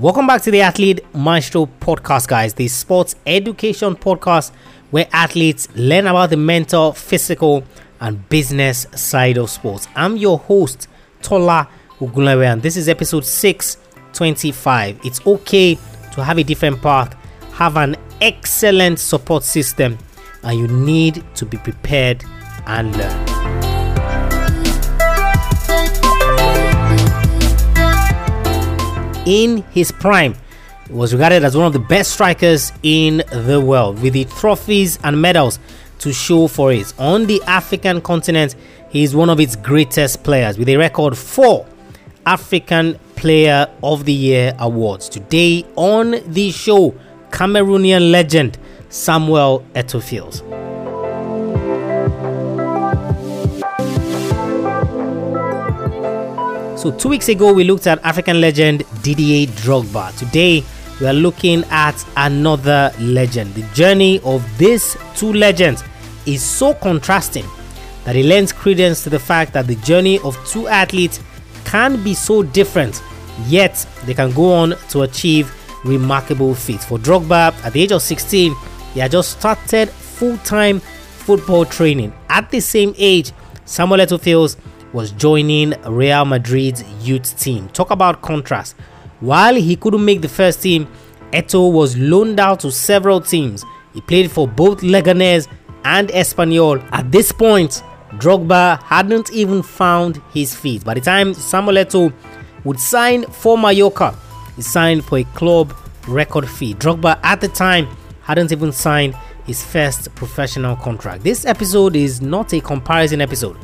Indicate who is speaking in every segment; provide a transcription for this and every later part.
Speaker 1: Welcome back to the Athlete Maestro podcast, guys, the sports education podcast where athletes learn about the mental, physical, and business side of sports. I'm your host, Tola Ogunlewe, and this is episode 625. It's okay to have a different path, have an excellent support system, and you need to be prepared and learn. In his prime, was regarded as one of the best strikers in the world with the trophies and medals to show for it. On the African continent, he is one of its greatest players with a record four African Player of the Year awards. Today on the show, Cameroonian legend Samuel Eto'o So, two weeks ago, we looked at African legend Didier Drogba. Today, we are looking at another legend. The journey of these two legends is so contrasting that it lends credence to the fact that the journey of two athletes can be so different, yet they can go on to achieve remarkable feats. For Drogba, at the age of 16, he had just started full time football training. At the same age, Samuel Eto'o Fils was joining Real Madrid's youth team. Talk about contrast. While he couldn't make the first team, Eto'o was loaned out to several teams. He played for both Leganes and Espanyol. At this point, Drogba hadn't even found his feet. By the time Samuel Eto'o would sign for Mallorca, he signed for a club record fee. Drogba at the time hadn't even signed his first professional contract. This episode is not a comparison episode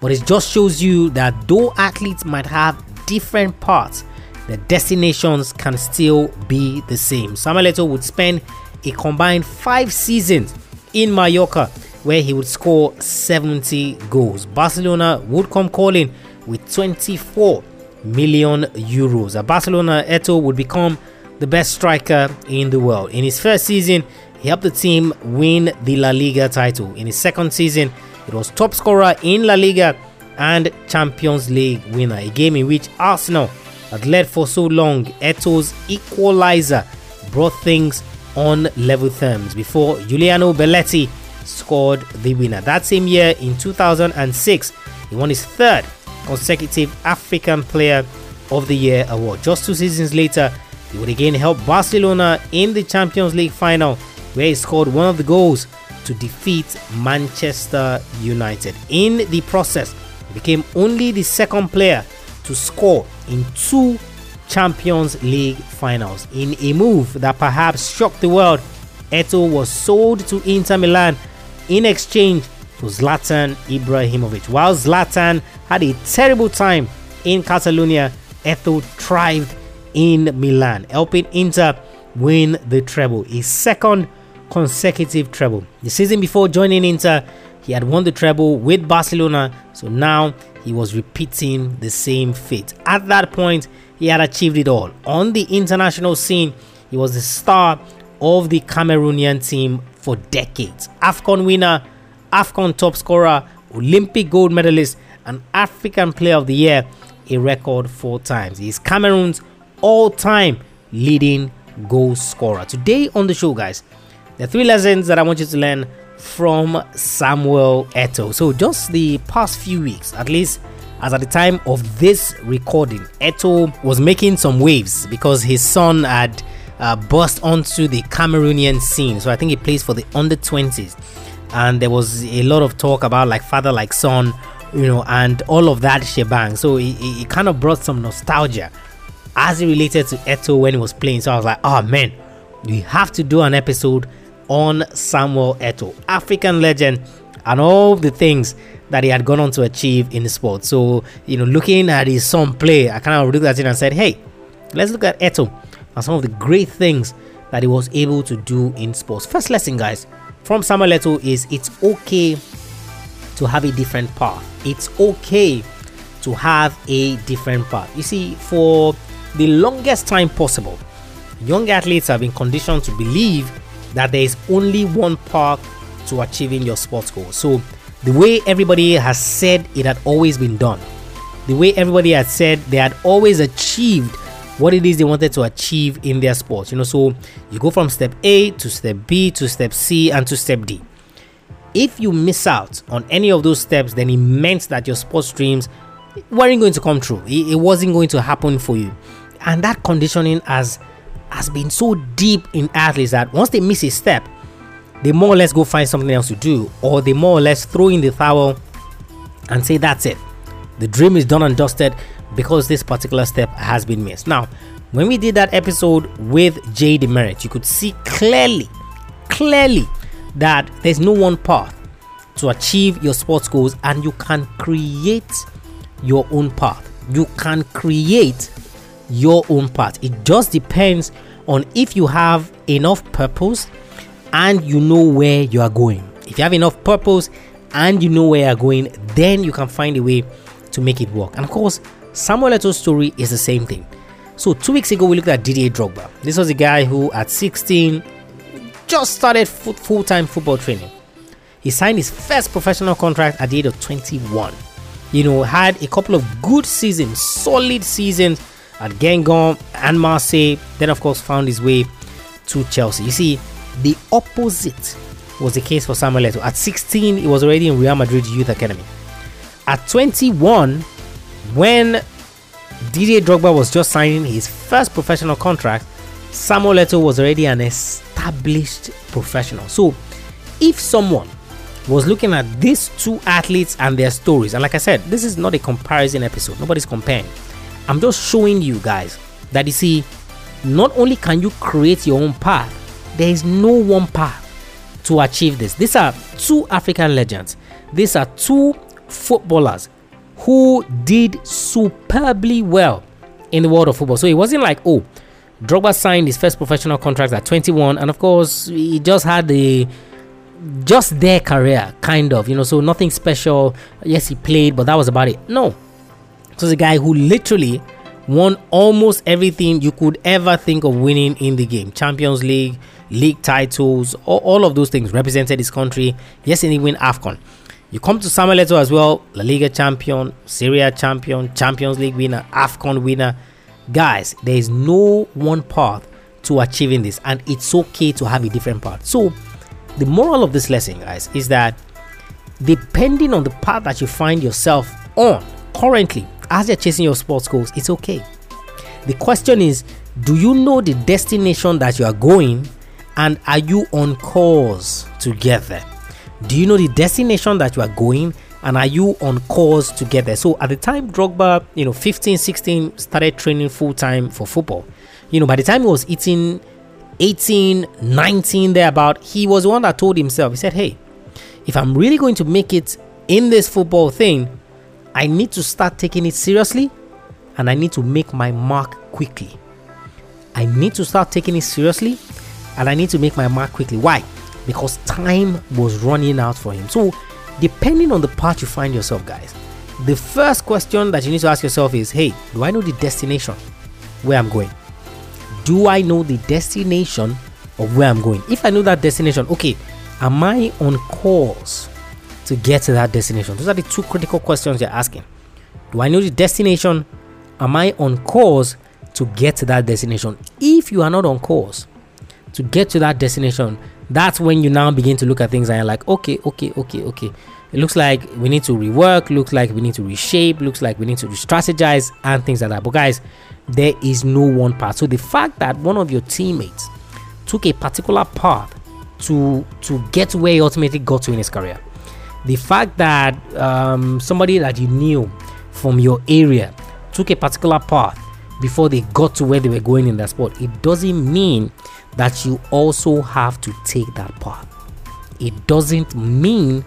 Speaker 1: but it just shows you that though athletes might have different paths, the destinations can still be the same. Samuel Eto'o would spend a combined five seasons in Mallorca where he would score 70 goals. Barcelona would come calling with 24 million euros. At Barcelona, Eto would become the best striker in the world. In his first season, he helped the team win the La Liga title. In his second season, it was top scorer in La Liga and Champions League winner, a game in which Arsenal had led for so long. Eto'o's equalizer brought things on level terms before Juliano Belletti scored the winner. That same year, in 2006, he won his third consecutive African Player of the Year award. Just two seasons later, he would again help Barcelona in the Champions League final, where he scored one of the goals to defeat Manchester United. In the process, he became only the second player to score in two Champions League finals. In a move that perhaps shocked the world, Eto'o was sold to Inter Milan in exchange for Zlatan Ibrahimovic. While Zlatan had a terrible time in Catalonia, Eto'o thrived in Milan, helping Inter win the treble, a second consecutive treble. The season before joining Inter, he had won the treble with Barcelona, so now he was repeating the same feat. At that point, he had achieved it all. On the international scene, he was the star of the Cameroonian team for decades. AFCON winner, AFCON top scorer, Olympic gold medalist, and African Player of the Year, a record four times. He is Cameroon's all time leading goal scorer. Today on the show, guys, the three lessons that I want you to learn from Samuel Eto'o. So, just the past few weeks, at least as at the time of this recording, Eto'o was making some waves because his son had uh, burst onto the Cameroonian scene. So, I think he plays for the under 20s, and there was a lot of talk about like father, like son, you know, and all of that shebang. So, it, kind of brought some nostalgia as it related to Eto'o when he was playing. So, I was like, oh man, we have to do an episode on Samuel Eto'o, African legend, and all the things that he had gone on to achieve in the sport. So, you know, looking at his son play, I kind of looked at it and said, hey, let's look at Eto'o and some of the great things that he was able to do in sports. First lesson, guys, from Samuel Eto'o is it's okay to have a different path. It's okay to have a different path. You see, for the longest time possible, young athletes have been conditioned to believe that there is only one path to achieving your sports goal. So, the way everybody has said it had always been done, the way everybody had said they had always achieved what it is they wanted to achieve in their sports. You know, so you go from step A to step B to step C and to step D. If you miss out on any of those steps, then it meant that your sports dreams weren't going to come true. It, it wasn't going to happen for you. And that conditioning has has been so deep in athletes that once they miss a step, they more or less go find something else to do, or they more or less throw in the towel and say that's it. The dream is done and dusted because this particular step has been missed. Now, when we did that episode with Jay DeMerit, you could see clearly, clearly that there's no one path to achieve your sports goals, and you can create your own path. You can create your own path. It just depends on if you have enough purpose and you know where you are going. If you have enough purpose and you know where you're going, then you can find a way to make it work. And of course, Samuel Eto's story is the same thing. So, two weeks ago, we looked at Didier Drogba. This was a guy who, at 16, just started full time football training. He signed his first professional contract at the age of 21. You know, had a couple of good seasons, solid seasons at Guingamp and Marseille. Then, of course, found his way to Chelsea. You see, the opposite was the case for Samuel Eto'o. At 16, he was already in Real Madrid Youth Academy. At 21, when Didier Drogba was just signing his first professional contract, Samuel Eto'o was already an established professional. So, if someone was looking at these two athletes and their stories, and like I said, this is not a comparison episode, nobody's comparing. I'm just showing you guys that you see, not only can you create your own path, there is no one path to achieve this. These are two African legends. These are two footballers who did superbly well in the world of football. So it wasn't like, oh, Drogba signed his first professional contract at 21, and of course, he just had the just their career, kind of, you know, so nothing special. Yes, he played, but that was about it. No. So the guy who literally won almost everything you could ever think of winning in the game Champions League, league titles, all, all of those things represented his country. Yes, and he win AFCON. You come to Samuel Eto'o as well, La Liga champion, Serie A champion, Champions League winner, AFCON winner. Guys, there is no one path to achieving this, and it's okay to have a different path. So, the moral of this lesson, guys, is that depending on the path that you find yourself on currently as you're chasing your sports goals, it's okay. The question is, do you know the destination that you are going and are you on course together? Do you know the destination that you are going and are you on course together? So at the time Drogba, you know, 15, 16 started training full time for football. You know, by the time he was eating 18, 19 thereabout, he was the one that told himself, he said, Hey, if I'm really going to make it in this football thing, I need to start taking it seriously and I need to make my mark quickly. I need to start taking it seriously and I need to make my mark quickly. Why? Because time was running out for him. So, depending on the part you find yourself, guys, the first question that you need to ask yourself is hey, do I know the destination where I'm going? Do I know the destination of where I'm going? If I know that destination, okay, am I on course to get to that destination? Those are the two critical questions you're asking. Do I know the destination? Am I on course to get to that destination? If you are not on course, to get to that destination, that's when you now begin to look at things and you're like, okay, okay, okay, okay. It looks like we need to rework, looks like we need to reshape, looks like we need to re strategize and things like that. But guys, there is no one path. So the fact that one of your teammates took a particular path to to get where he ultimately got to in his career, the fact that um, somebody that you knew from your area took a particular path before they got to where they were going in that sport, it doesn't mean that you also have to take that path. It doesn't mean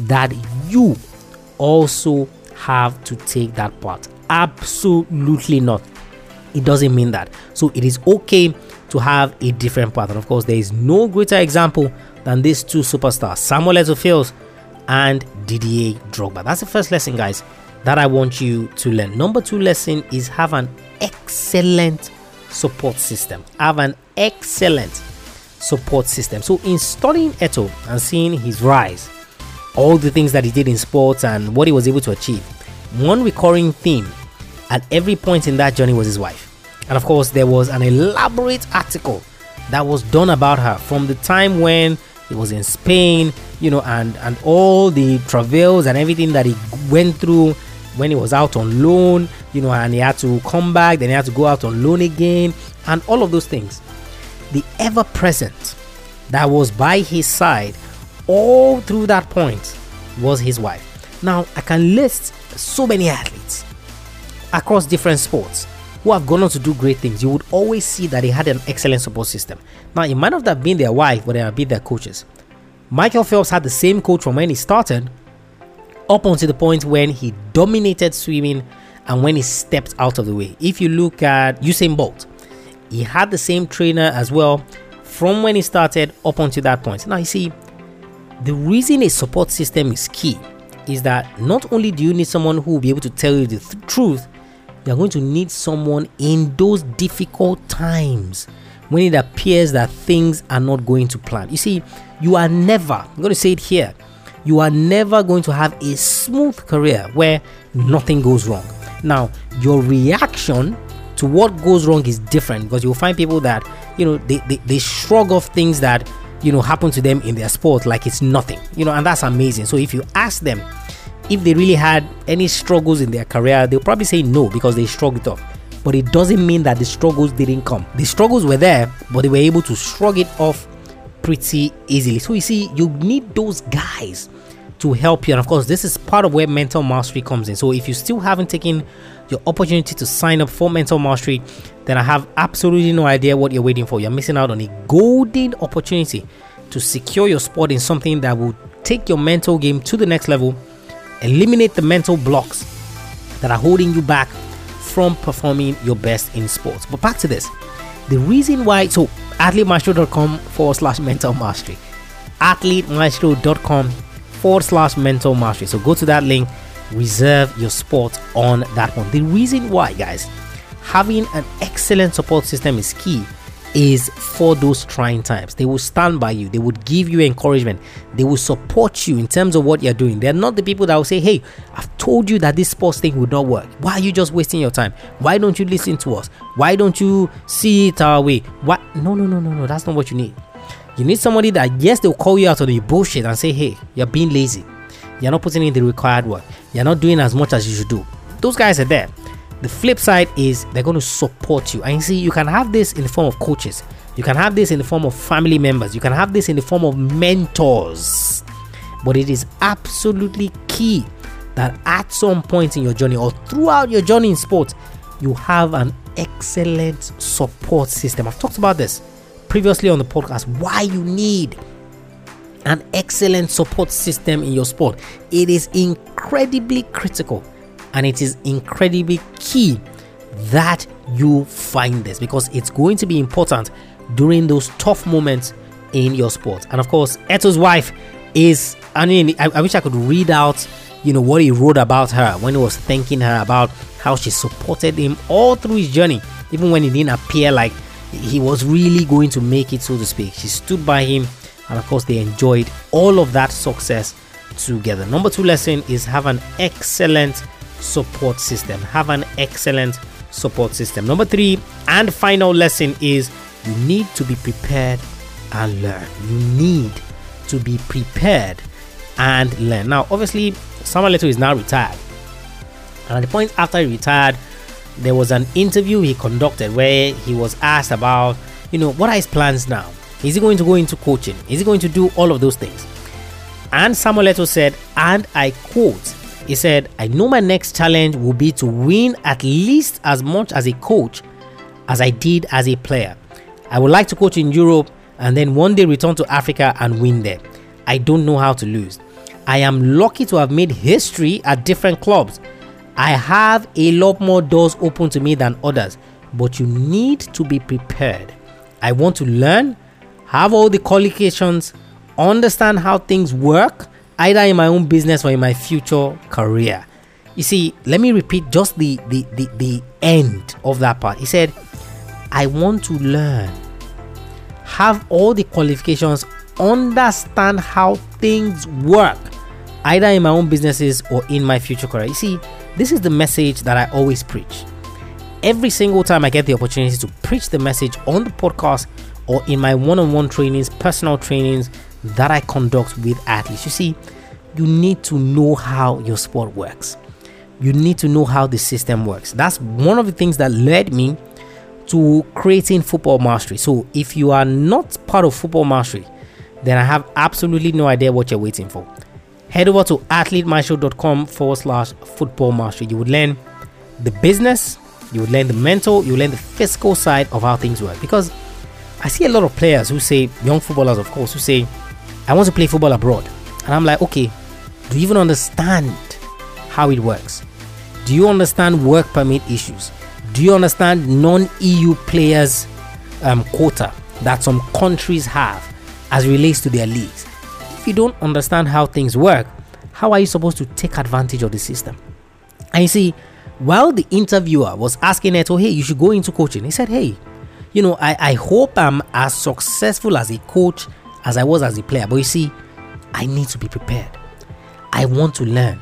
Speaker 1: that you also have to take that path. Absolutely not. It doesn't mean that. So it is okay to have a different path. And of course, there is no greater example than these two superstars, Samuel Eto'o and Didier Drogba. That's the first lesson, guys, that I want you to learn. Number two lesson is have an excellent support system. Have an excellent support system. So, in studying Eto'o and seeing his rise, all the things that he did in sports and what he was able to achieve, one recurring theme at every point in that journey was his wife. And of course, there was an elaborate article that was done about her from the time when he was in Spain, you know, and and all the travails and everything that he went through when he was out on loan, you know, and he had to come back, then he had to go out on loan again, and all of those things. The ever present that was by his side all through that point was his wife. Now, I can list so many athletes across different sports who have gone on to do great things. You would always see that they had an excellent support system. Now, it might not have been their wife, but they have been their coaches. Michael Phelps had the same coach from when he started up until the point when he dominated swimming and when he stepped out of the way. If you look at Usain Bolt, he had the same trainer as well from when he started up until that point. Now, you see, the reason a support system is key is that not only do you need someone who will be able to tell you the th- truth, you're going to need someone in those difficult times when it appears that things are not going to plan. You see, you are never, I'm going to say it here, you are never going to have a smooth career where nothing goes wrong. Now, your reaction to what goes wrong is different because you'll find people that, you know, they, they, they shrug off things that, you know, happen to them in their sport like it's nothing, you know, and that's amazing. So if you ask them if they really had any struggles in their career, they'll probably say no because they shrugged it off. But it doesn't mean that the struggles didn't come. The struggles were there, but they were able to shrug it off pretty easily. So you see, you need those guys to help you. And of course, this is part of where mental mastery comes in. So if you still haven't taken your opportunity to sign up for mental mastery, then I have absolutely no idea what you're waiting for. You're missing out on a golden opportunity to secure your spot in something that will take your mental game to the next level, eliminate the mental blocks that are holding you back from performing your best in sports. But back to this the reason why, so athletemaestro.com forward slash mental mastery, athletemaestro.com forward slash mental mastery. So go to that link, reserve your spot on that one. The reason why, guys, having an excellent support system is key is for those trying times. They will stand by you, they would give you encouragement, they will support you in terms of what you're doing. They're not the people that will say, Hey, I've told you that this sports thing would not work. Why are you just wasting your time? Why don't you listen to us? Why don't you see it our way? What? No, no, no, no, no. That's not what you need. You need somebody that, yes, they'll call you out on the bullshit and say, Hey, you're being lazy. You're not putting in the required work. You're not doing as much as you should do. Those guys are there. The flip side is they're going to support you. And you see, you can have this in the form of coaches, you can have this in the form of family members, you can have this in the form of mentors. But it is absolutely key that at some point in your journey or throughout your journey in sports, you have an excellent support system. I've talked about this previously on the podcast why you need an excellent support system in your sport. It is incredibly critical and it is incredibly key that you find this because it's going to be important during those tough moments in your sport. And of course, Eto's wife is, I mean, I, I wish I could read out, you know, what he wrote about her when he was thanking her about how she supported him all through his journey, even when it didn't appear like he was really going to make it, so to speak. She stood by him, and of course, they enjoyed all of that success together. Number two lesson is have an excellent support system. Have an excellent support system. Number three and final lesson is you need to be prepared and learn. You need to be prepared and learn. Now, obviously, Samuel Eto'o is now retired. And at the point after he retired, there was an interview he conducted where he was asked about, you know, what are his plans now? Is he going to go into coaching? Is he going to do all of those things? And Samuel Eto'o said, and I quote, he said, I know my next challenge will be to win at least as much as a coach as I did as a player. I would like to coach in Europe and then one day return to Africa and win there. I don't know how to lose. I am lucky to have made history at different clubs. I have a lot more doors open to me than others, but you need to be prepared. I want to learn, have all the qualifications, understand how things work, either in my own business or in my future career. You see, let me repeat just the, the, the, the end of that part. He said, I want to learn, have all the qualifications, understand how things work, either in my own businesses or in my future career. You see, this is the message that I always preach. every single time I get the opportunity to preach the message on the podcast or in my one on one trainings, personal trainings that I conduct with athletes. You see, you need to know how your sport works. You need to know how the system works. That's one of the things that led me to creating football mastery. So if you are not part of football mastery, then I have absolutely no idea what you're waiting for. Head over to athletemaestro.com forward slash football mastery. You would learn the business, you would learn the mental, you would learn the physical side of how things work. Because I see a lot of players who say, young footballers, of course, who say, I want to play football abroad. And I'm like, okay, do you even understand how it works? Do you understand work permit issues? Do you understand non EU players' um, quota that some countries have as relates to their leagues? If you don't understand how things work, how are you supposed to take advantage of the system? And you see, while the interviewer was asking Neto, hey, you should go into coaching, he said, hey, you know, I, I hope I'm as successful as a coach as I was as a player. But you see, I need to be prepared. I want to learn.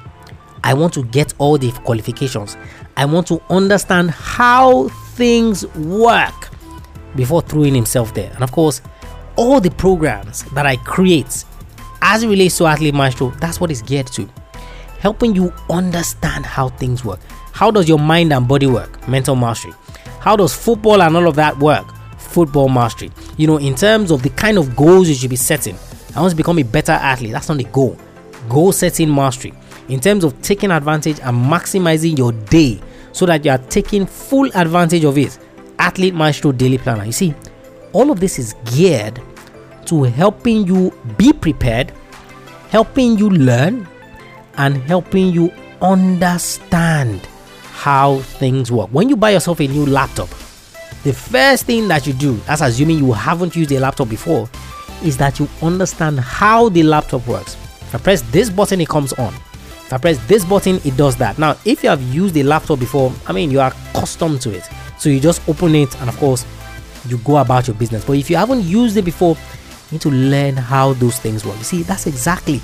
Speaker 1: I want to get all the qualifications. I want to understand how things work before throwing himself there. And of course, all the programs that I create as it relates to Athlete Maestro, that's what it's geared to. Helping you understand how things work. How does your mind and body work? Mental mastery. How does football and all of that work? Football mastery. You know, in terms of the kind of goals you should be setting. I want to become a better athlete. That's not the goal. Goal setting mastery. In terms of taking advantage and maximizing your day so that you are taking full advantage of it. Athlete Maestro Daily Planner. You see, all of this is geared to helping you be prepared, helping you learn, and helping you understand how things work. When you buy yourself a new laptop, the first thing that you do, that's assuming you haven't used a laptop before, is that you understand how the laptop works. If I press this button, it comes on. If I press this button, it does that. Now, if you have used a laptop before, I mean, you are accustomed to it. So you just open it and, of course, you go about your business. But if you haven't used it before, you need to learn how those things work. You see, that's exactly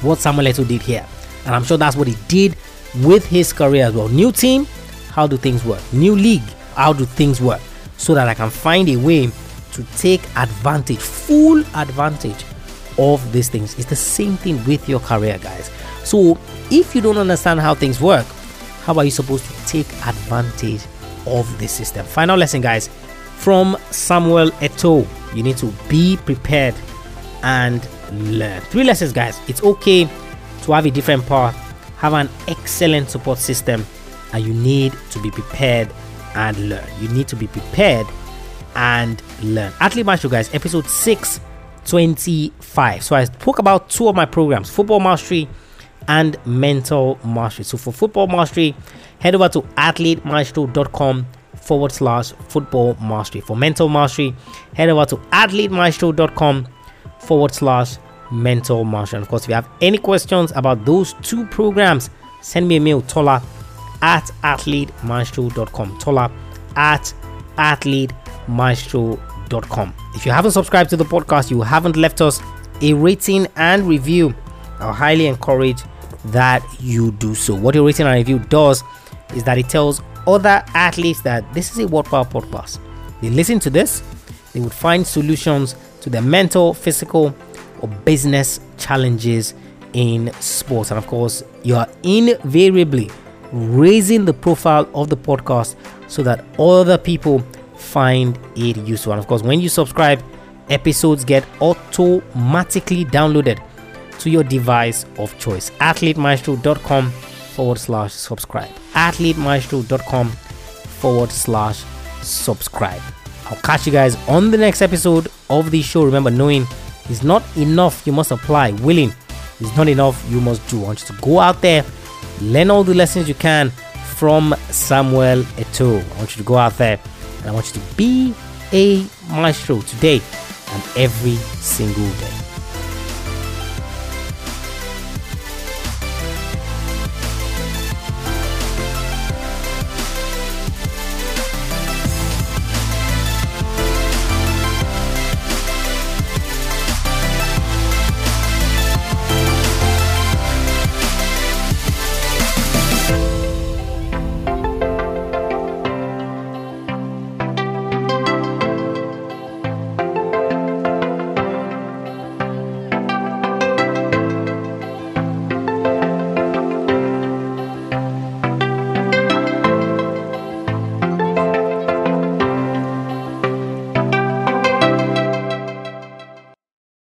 Speaker 1: what Samuel Eto'o did here. And I'm sure that's what he did with his career as well. New team, how do things work? New league, how do things work? So that I can find a way to take advantage, full advantage of these things. It's the same thing with your career, guys. So if you don't understand how things work, how are you supposed to take advantage of the system? Final lesson, guys, from Samuel Eto'o. You need to be prepared and learn. Three lessons, guys. It's okay to have a different path have an excellent support system and you need to be prepared and learn. You need to be prepared and learn. Athlete Maestro, guys, episode 625. So I spoke about two of my programs football mastery and mental mastery. So for football mastery, head over to athletemaestro.com forward slash football mastery. For mental mastery, head over to athletemaestro.com forward slash mental mastery. And of course, if you have any questions about those two programs, send me a mail, Tola at athletemaestro.com. Tola at athletemaestro.com. If you haven't subscribed to the podcast, you haven't left us a rating and review, I highly encourage that you do so. What a rating and review does is that it tells other athletes that this is a worthwhile podcast. They listen to this, they would find solutions to their mental, physical, or business challenges in sports. And of course, you are invariably raising the profile of the podcast so that other people find it useful. And of course, when you subscribe, episodes get automatically downloaded to your device of choice. AthleteMaestro.com forward slash subscribe. AthleteMaestro.com forward slash subscribe. I'll catch you guys on the next episode of the show. Remember, knowing is not enough, you must apply. Willing is not enough, you must do. I want you to go out there, learn all the lessons you can from Samuel Eto'o. I want you to go out there and I want you to be a maestro today and every single day.